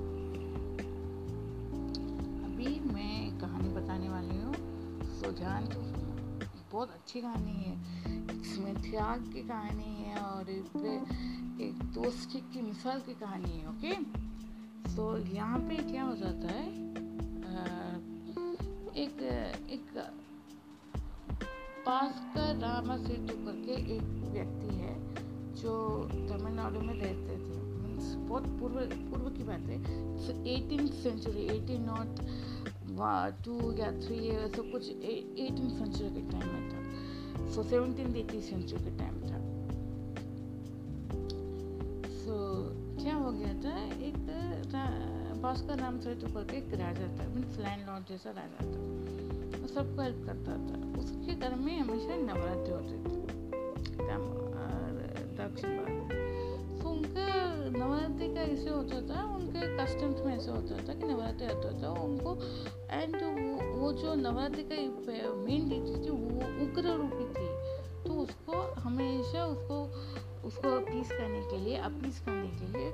A: बहुत अच्छी कहानी है। इसमें त्याग की कहानी है और एक दोस्ती की मिसाल की कहानी है, ओके? तो यहाँ पे क्या हो जाता है? एक एक पास का रामा सेतु करके एक व्यक्ति है जो तमिलनाडु में रहते थे। मीन्स बहुत पूर्व पूर्व की बात है। Eighteen century eighteen not two या थ्री ईयर्स तो कुछ एटीन सेंचुरी के टाइम में था। सो सेवनटीन एटी सेंचुरी के टाइम था। सो क्या हो गया था? एक भास्कर नाम से तो करके एक राजा था मीन्स लैंड लॉर्ड जैसा राजा था। वो सबको हेल्प करता था। उसके घर में हमेशा नवरात्रि होते थे। दक्षिण भारत तो उनका नवरात्रि का ऐसे होता था उनके कस्टम्स में ऐसे होता था कि नवरात्रि आता था उनको एंड वो, वो जो नवरात्रि का मेन डिश थी वो उग्र रूपी थी। तो उसको हमेशा उसको उसको पीस करने के लिए अपीस करने के लिए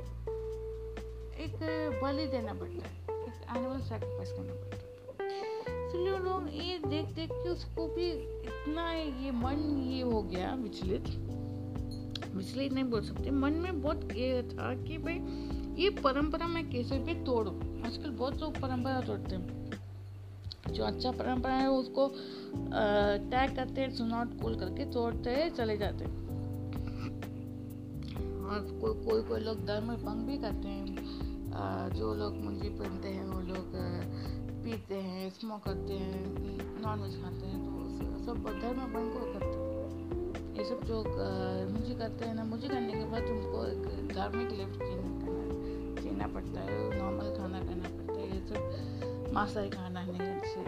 A: एक बलि देना पड़ता है एक एनिमल सेक्रीफाइस करना पड़ता है इसलिए लोग ये देख देख के उसको भी इतना ये मन ये हो गया विचलित। विचलित नहीं बोल सकते मन में बहुत ये था कि भाई ये परंपरा मैं कैसे भी तोड़ू। आजकल बहुत लोग परंपरा तोड़ते हैं। जो अच्छा परंपरा है उसको टैग करते हैं सुनॉट कूल करके तोड़ते हैं चले जाते हैं। और को, कोई कोई लोग धर्म भंग भी करते हैं। जो लोग मुंजी पहनते हैं वो लोग पीते हैं स्मोक करते हैं नॉनवेज खाते हैं तो सब धर्म भंग को करते हैं ये सब जो मुझे करते हैं ना, मुझे करने के बाद तुमको एक धार्मिक लिफ्ट जीना पड़ता है नॉर्मल खाना करना पड़ता है, ये सब मांसाहारी खाना नहीं अच्छे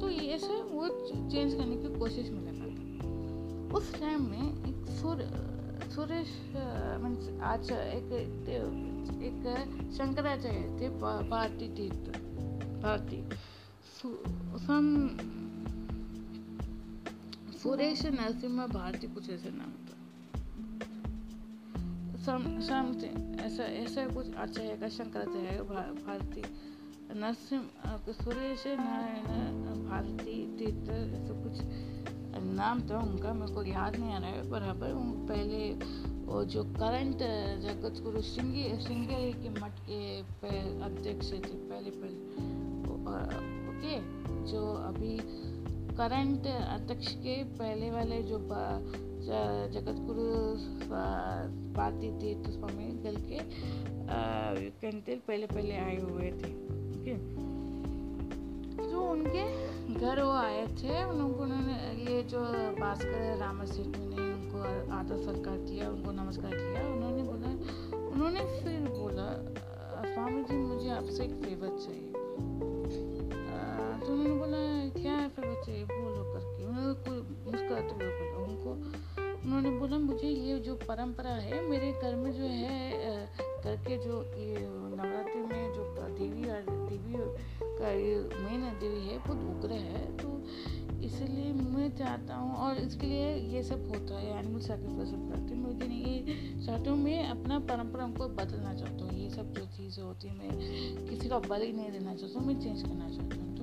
A: तो ये ऐसे वो चेंज करने की कोशिश में लगा था उस टाइम में एक सुर, सुरेश मीन्स आज एक एक शंकराचार्य थे भारती तीर्थ, भारती। सम सुरेश नरसिम्हा भारती कुछ ऐसे नाम था सम सम ऐसा ऐसा कुछ आचार्य का शंकराचार्य भारती, नरसिंह सुरेश नारायण भारती, तीर्थ, ऐसा कुछ नाम था उनका मेरे को याद नहीं आ रहा है, बराबर पहले, वो जो करंट जगत गुरु श्रृंगी श्रृंगेरी के मठ के अध्यक्ष थे, पहले पहले ओके, जो अभी करंट अध्यक्ष के पहले वाले जो जगत गुरु भारती तीर्थ स्वामी दल के कहते पहले पहले आए हुए थे ओके जो उनके घर वो आए थे उन्होंने, ये जो भास्कर रामा सेठ ने उनको आदर सत्कार किया, उनको नमस्कार किया, उन्होंने बोला, उन्होंने फिर बोला स्वामी जी, मुझे आपसे एक फेवर चाहिए। तो उन्होंने बोला क्या है फिर बच्चे? बोलो करके उन्होंने कोई मुस्कुराते हुए बोला उनको। उन्होंने बोला, मुझे ये जो परंपरा है, मेरे घर में जो है करके जो ये नवरात्रि में जो देवी देवी का ये मेन देवी है बहुत उग्र है। तो इसलिए मैं चाहता हूँ, और इसके लिए ये सब होता है एनिमल सेक्रीफाइस करते हैं। मुझे ये चाहता हूँ मैं अपना परंपरा को बदलना चाहता हूँ। ये सब जो चीज़ें होती हैं, मैं किसी का बल ही नहीं देना चाहता हूँ मैं चेंज करना चाहता हूँ।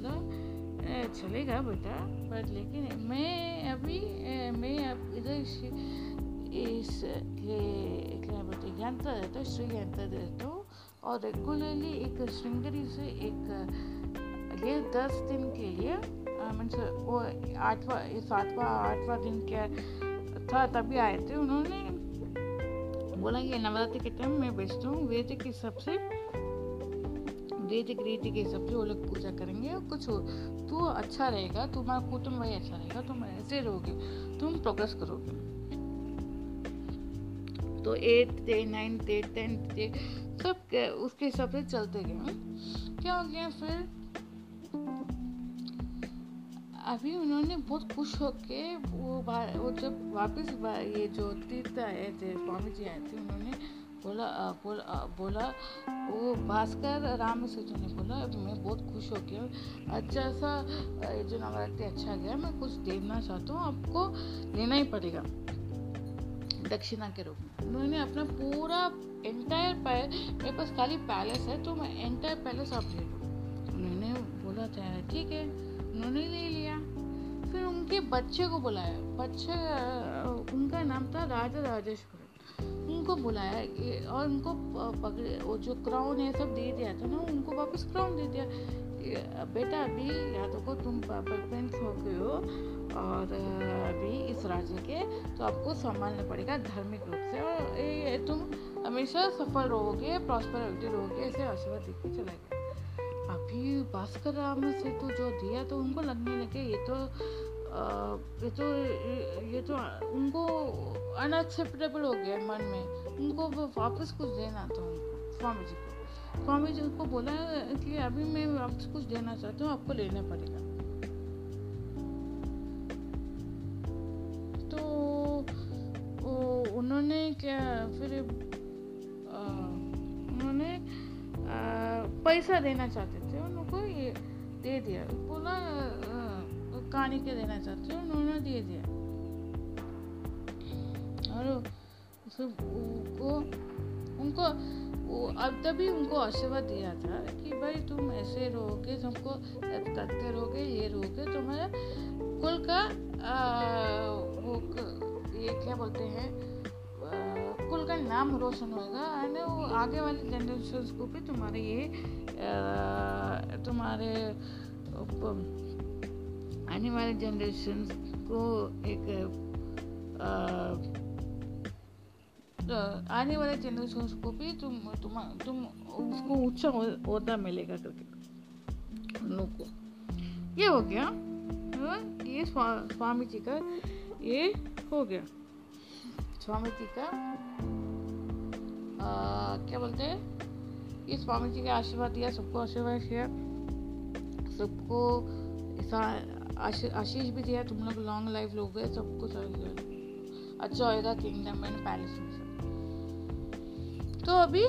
A: बोला चलेगा बेटा बट लेकिन मैं अभी मैं अब इधर इस क्या बोलते यंत्र रहता हूँ श्री यंत्र रहता हूँ, और रेगुलरली एक श्रृंगरी से एक, ये दस दिन के लिए मीन्स वो आठवा सातवा, आठवा दिन क्या था, तभी आए थे उन्होंने, बोला ये नवरात्रि के टाइम मैं बेचता हूँ वैदिक हिसाब से वैदिक रीति के हिसाब से वो लोग पूजा करेंगे और कुछ तो अच्छा रहेगा तुम्हारा कुटुंब वही अच्छा रहेगा, तुम ऐसे रहोगे, तुम प्रोग्रेस करोगे। तो eighth day ninth day tenth day सब उसके हिसाब से चलते गए क्या हो गया फिर? अभी उन्होंने बहुत खुश होके वो वो जब वापस ये जो तीर्थ आए थे, स्वामी जी आए थे, उन्होंने बोला बोला बोला, वो भास्कर राम सेतु ने बोला, मैं बहुत खुश हो गया अच्छा सा जो नवरात्रि अच्छा गया, मैं कुछ देना चाहता हूँ, आपको लेना ही पड़ेगा। दक्षिणा के रूप में। उन्होंने अपना पूरा एंटायर मेरे पास खाली पैलेस है तो मैं एंटायर पैलेस आप ले लूँ। उन्होंने बोला था ठीक है। उन्होंने ले लिया। फिर उनके बच्चे को बुलाया। बच्चे उनका नाम था राजा राजेश्वर। उनको बुलाया और उनको पकड़े, वो जो क्राउन है सब दे दिया था ना, उनको वापस क्राउन दे दिया बेटा अभी या तो को तुम प्रिंस हो गए हो और, अभी इस राज्य के तो आपको संभालना पड़ेगा धार्मिक रूप से। और ये तुम हमेशा सफल रहोगे प्रॉस्परिटी रहोगे, ऐसे आशीर्वाद देख चला गया। अभी भास्कर राम से तो जो दिया तो उनको लगने लगे, ये तो ये तो ये तो उनको अनएक्सेप्टेबल हो गया मन में। उनको वापस कुछ देना था उनको, स्वामी जी को। स्वामी जी को बोला कि अभी मैं वापस कुछ देना चाहती हूँ, आपको लेना पड़ेगा। तो उन्होंने क्या फिर उन्होंने पैसा देना चाहते थे, उनको ये दे दिया। बोला कहानी के देना चाहते हो? उन्होंने दे दिया। और उनको उनको अब तभी उनको आशीर्वाद दिया था कि भाई तुम ऐसे रहोगे तुमको करते रहोगे ये रहोगे तुम्हारा कुल का वो ये क्या बोलते हैं कुल का नाम रोशन होगा एंड वो आगे वाले जनरेशन को भी तुम्हारे ये तुम्हारे आने वाले जनरेशन को एक आ, आने वाले जनरेशन को भी तुम तुम तुम उसको ऊँचा होता मिलेगा करके। उन लोग को। ये हो गया। हाँ, ये स्वा, स्वामी जी का ये हो गया। स्वामी जी का आ, क्या बोलते हैं? ये स्वामी जी का आशीर्वाद दिया सबको आशीर्वाद किया सबको आशीष भी दिया तुम लोग लॉन्ग लाइफ लोग गए सब कुछ अच्छा होएगा किंगडम एंड पैलेस में। तो अभी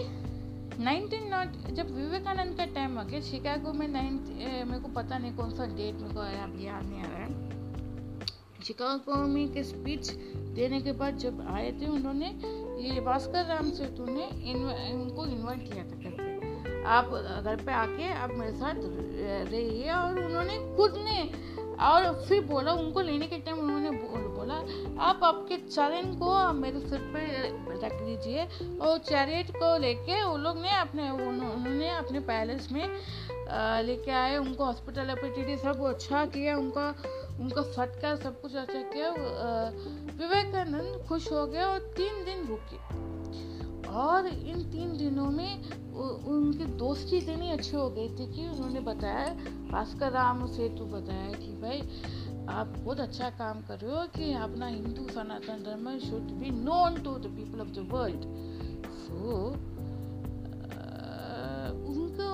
A: नाइनटीन नॉट, जब विवेकानंद का टाइम आ गया, शिकागो में नाइन्थ मेरे को पता नहीं कौन सा डेट मेरे को आया अभी याद नहीं आ रहा है। शिकागो में के स्पीच देने के बाद जब आए थे उन्होंने, ये भास्कर राम सेतु ने उनको इन्वाइट किया था पे आप घर पे आके आप मेरे साथ रहिए और उन्होंने खुद ने और फिर बोला, उनको लेने के टाइम उन्होंने बोला, आप आपके चरण को मेरे सिर पे रख दीजिए। और चैरियट को लेके वो लोग ने अपने उन्होंने अपने पैलेस में लेके आए, उनको हॉस्पिटल हॉस्पिटलिटी सब अच्छा किया, उनका उनका सटका सब कुछ अच्छा किया। विवेकानंद खुश हो गया और तीन दिन रुके। और इन तीन दिनों में उनकी दोस्ती इतनी अच्छी हो गई थी कि उन्होंने बताया, भास्कर राम सेतु बताया कि भाई, आप बहुत अच्छा काम कर रहे हो कि अपना हिंदू सनातन धर्म should be known to the people of the world so उनको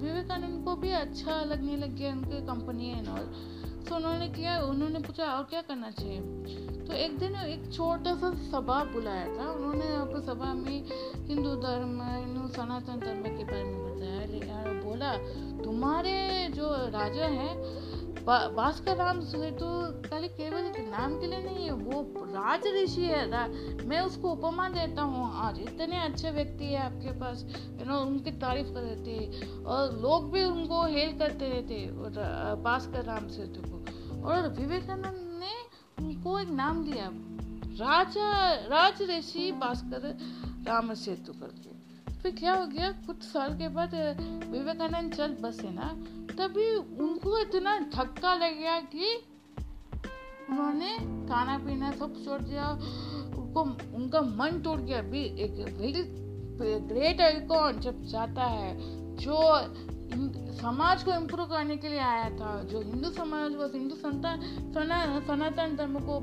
A: विवेकानंद को भी अच्छा लगने लग गया उनकी कंपनी एंड ऑल तो उन्होंने किया उन्होंने पूछा और क्या करना चाहिए? तो एक दिन एक छोटा सा सभा बुलाया था। उन्होंने यहाँ सभा में हिंदू धर्म हिंदू सनातन धर्म के बारे में बताया। बोला तुम्हारे जो राजा हैं भास्कर राम सेतु खाली केवल नाम के लिए नहीं है वो राज ऋषि है रा, मैं उसको उपमा देता हूँ। आज इतने अच्छे व्यक्ति है आपके पास यू नो उनकी तारीफ़ कर रहे थे और लोग भी उनको हेल करते रहते भास्कर राम सेतु को। और विवेकानंद ने उनको एक नाम दिया। राजा राज ऋषि भास्कर राम सेतु करके फिर क्या हो गया? कुछ साल के बाद विवेकानंद चल बसे ना, तभी उनको इतना धक्का लग गया कि उन्होंने खाना पीना सब छोड़ दिया, उनको, उनका मन टूट गया। भी एक ग्रेट आइकॉन जब जाता है, जो समाज को इम्प्रूव करने के लिए आया था। जो हिंदू समाज को हिंदू संतान सनातन धर्म को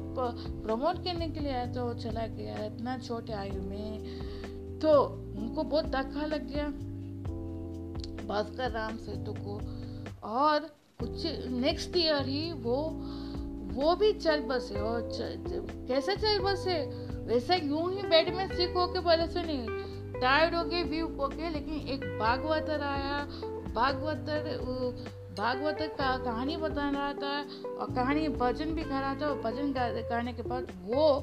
A: प्रमोट करने के लिए आया था, वो चला गया, इतना छोटे आयु में। तो उनको बहुत धक्का लग गया। भास्कर राम सेतु को। और कुछ नेक्स्ट ईयर ही वो वो भी चल बसे, और कैसे चल बसे? वैसे यूँ ही बेड में सिक होके बोले से नहीं टायर्ड हो गए वीक हो गए, लेकिन एक भागवतर आया भागवतर भागवत का कहानी बता रहा था और कहानी भजन भी गा रहा था और भजन करने के बाद वो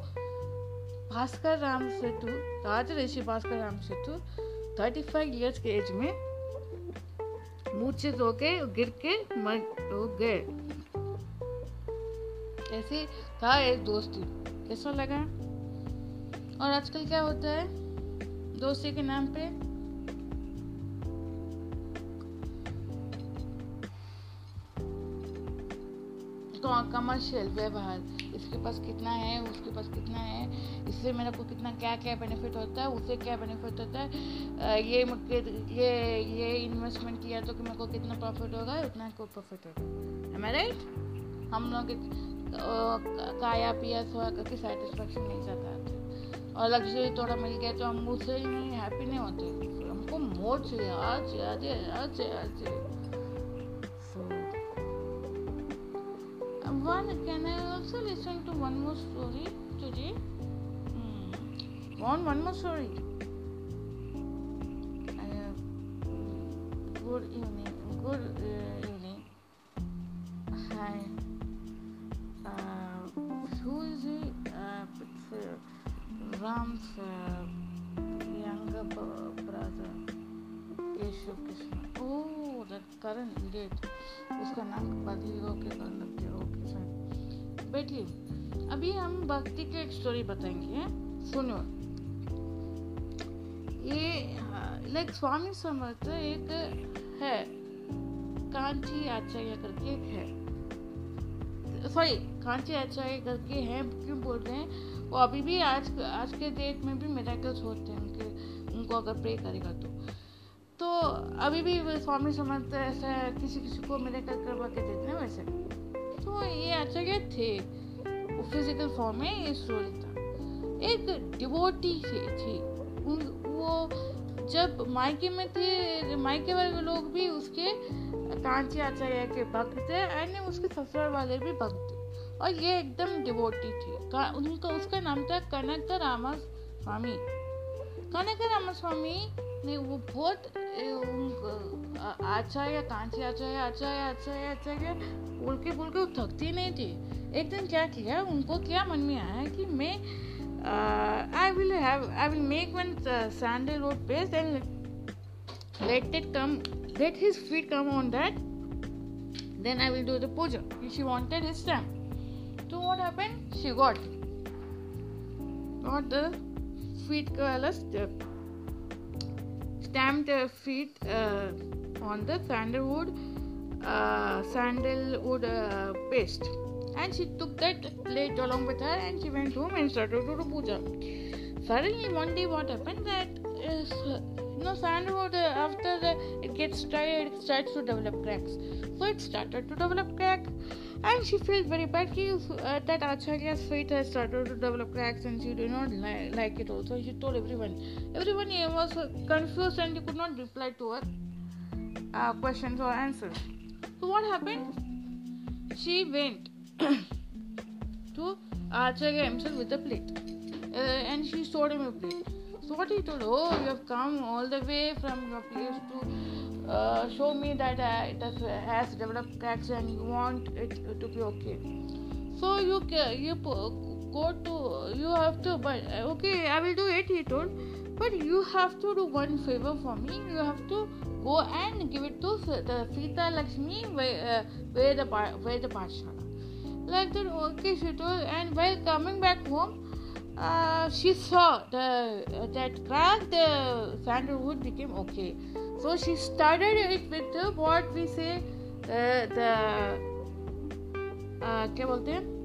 A: Bhaskar Ram Setu, Raj Rishi Bhaskar Ram Setu thirty five years के एज में मूर्छित होके गिर के मर, हो गए। ऐसे था एक दोस्ती। कैसा लगा? और आजकल क्या होता है? दोस्ती के नाम पे कमर्शियल व्यवहार इसके पास कितना है? उसके पास कितना है? इससे मेरे को कितना क्या क्या बेनिफिट होता है? उसे क्या बेनिफिट होता है? ये ये ये इन्वेस्टमेंट किया तो कि मेरे को कितना प्रॉफिट होगा? उतना को प्रॉफिट होगा। है राइट हम लोग खाया पिया सोया करके सेटिस्फेक्शन नहीं जाता और लग्जरी थोड़ा मिल गया तो हम उससे नहीं हैप्पी नहीं होते। हमको मोर चाहिए। आज आज आज आज। One can I also listen to one more story today? Hmm. One one more story. Uh, good evening. Good uh, evening. Hi. Uh, who is he? Uh, uh, Ram's uh, younger brother. Yeshu Krishna. Oh, that current idiot. उसका नाम हो के कर लगते हो बैठिए अभी हम भक्ति की एक स्टोरी बताएँगे सुनो। ये लाइक स्वामी समर्थ एक है, कांची आचार्य करके एक है। सॉरी कांची आचार्य करके है, क्यों बोल रहे हैं? वो अभी भी आज आज के डेट में भी मेराकल्स होते हैं, उनके, उनको अगर प्रे करेगा तो। तो अभी भी स्वामी समर्थ ऐसा किसी किसी को मेरेकल करवा के देते हैं वैसे? तो ये आचार्य थे? फ़िज़िकल फॉर्म में ये स्टोरी था एक डिवोटी थी उन, वो जब मायके में थे, मायके वाले लोग भी उसके कांची आचार्य के भक्त थे, एंड उसके ससुराल वाले भी भक्त थे। और ये एकदम डिवोटी थी। उनका, उसका नाम था कनक रामा स्वामी। कनक रामा स्वामी ने वो बहुत आचार्य, कांची आचार्य आचार्य आचार्य आचार्य बोल के थकती नहीं थी। एक दिन क्या किया, उनको क्या मन में आया कि मैं I will have I will make one sandal वो paste and let it come let his feet come on that then I will do the puja she wanted his time तो what happen she got got the feet colour stamp feet on the sandal wood uh, sandalwood uh, paste and she took that plate along with her and she went home and started to do puja suddenly one day what happened that is you know sandalwood uh, after the, it gets dry it starts to develop cracks so it started to develop crack and she felt very bad she, uh, that Acharya's feet has started to develop cracks and she did not li- like it also. She told everyone. Everyone was confused and he could not reply to her uh, questions or answers. So what happened? She went to Acharya himself with a plate uh, and she showed him a plate. So what he told, oh, you have come all the way from your place to uh, show me that uh, it has, has developed cracks and you want it to be okay so you you go to you have to but okay i will do it he told but you have to do one favor for me you have to go and give it to the sita lakshmi where, uh, where the where the pathshala like that okay she told and while coming back home uh, she saw the uh, that crack the sandalwood became okay so she started it with the, what we say uh, the uh, क्या बोलते हैं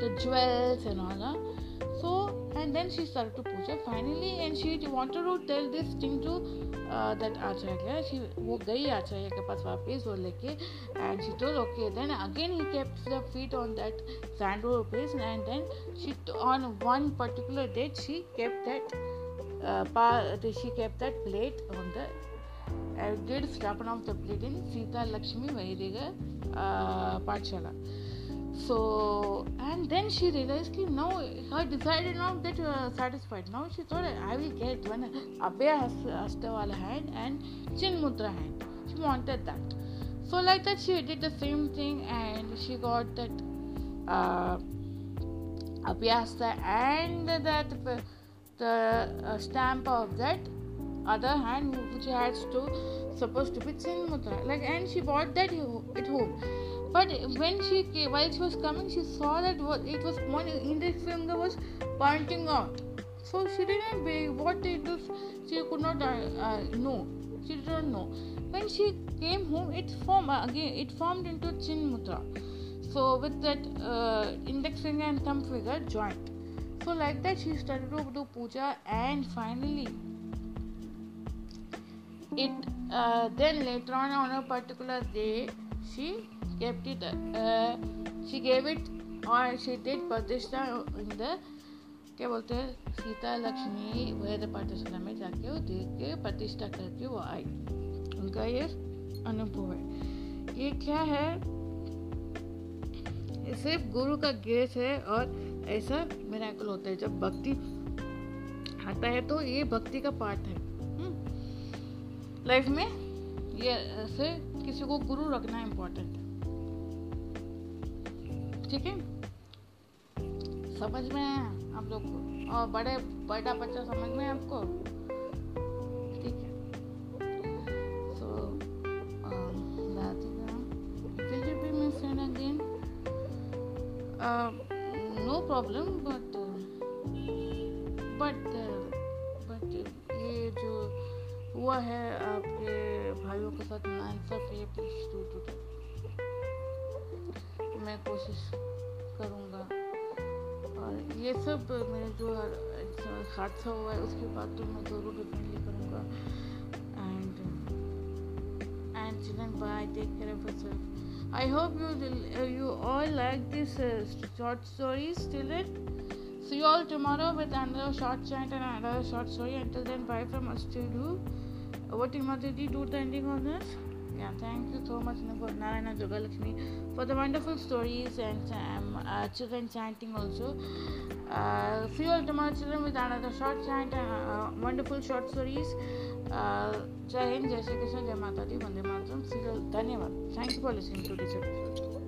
A: the jewels and all that. So and then she started to puja finally and she wanted to tell this thing to uh, that acharya she वो गई acharya के पास वापस वो लेके and she told okay then again he kept the feet on that sandalwood place and then she on one particular date she kept that uh, pa, she kept that plate on the I did स्थापना of the plate in Sita Lakshmi Vairiga uh, Patshala. So and then she realized that now her desire did not get uh, satisfied. Now she thought I will get one Abhaya Hasta hand and Chin Mudra hand. She wanted that. So like that she did the same thing and she got that uh, Abhyasta and that the uh, stamp of that other hand which has to supposed to be Chin Mudra. Like and she bought that at home. But when she came, while she was coming, she saw that it was one index finger was pointing out. So she didn't be what it was. She could not uh, uh, know. She didn't know. When she came home, it formed uh, again. It formed into Chin Mudra. So with that uh, index finger and thumb finger joint. So like that, she started to do puja, and finally it uh, then later on on a particular day she kept it uh, she gave it or she did pratishtha in the क्या बोलते हैं? सीता लक्ष्मी वेद पाठशाला में जाके वो देख के प्रतिष्ठा करके वो आई। उनका ये अनुभव है। ये क्या है? सिर्फ़ गुरु का ग्रेस है और ऐसा मेरा होता है। जब भक्ति आता है तो ये भक्ति का पार्ट है। लाइफ में ये ऐसे किसी को गुरु रखना इम्पोर्टेंट है। ठीक है? समझ में है आप लोग को? और बड़े बड़ा बच्चा समझ में आपको? ठीक है। सो problem but uh, but uh, but ये जो हुआ है आपके भाइयों के साथ नाइंसाफी है प्लीज़ टू टू मैं कोशिश करूँगा। और ये सब मेरे जो हादसा हुआ है, उसके बाद तो मैं ज़रूर डिफेंडली करूँगा। And and children bye take care of sir I hope you you all like this short story still it see all tomorrow with another short chat and another short story until then bye from us to do What did Madhuri do at the ending of this? Instagram. Thank you so much, Narayana Jogalakshmi, for the wonderful stories and um, uh, children chanting also. Uh, see tomorrow, children, with another short chant and uh, uh wonderful short stories. Uh, Jai Hind, Jai Shri Krishna, Jai Mata Di, Vande Matram. Thank you for listening to this episode.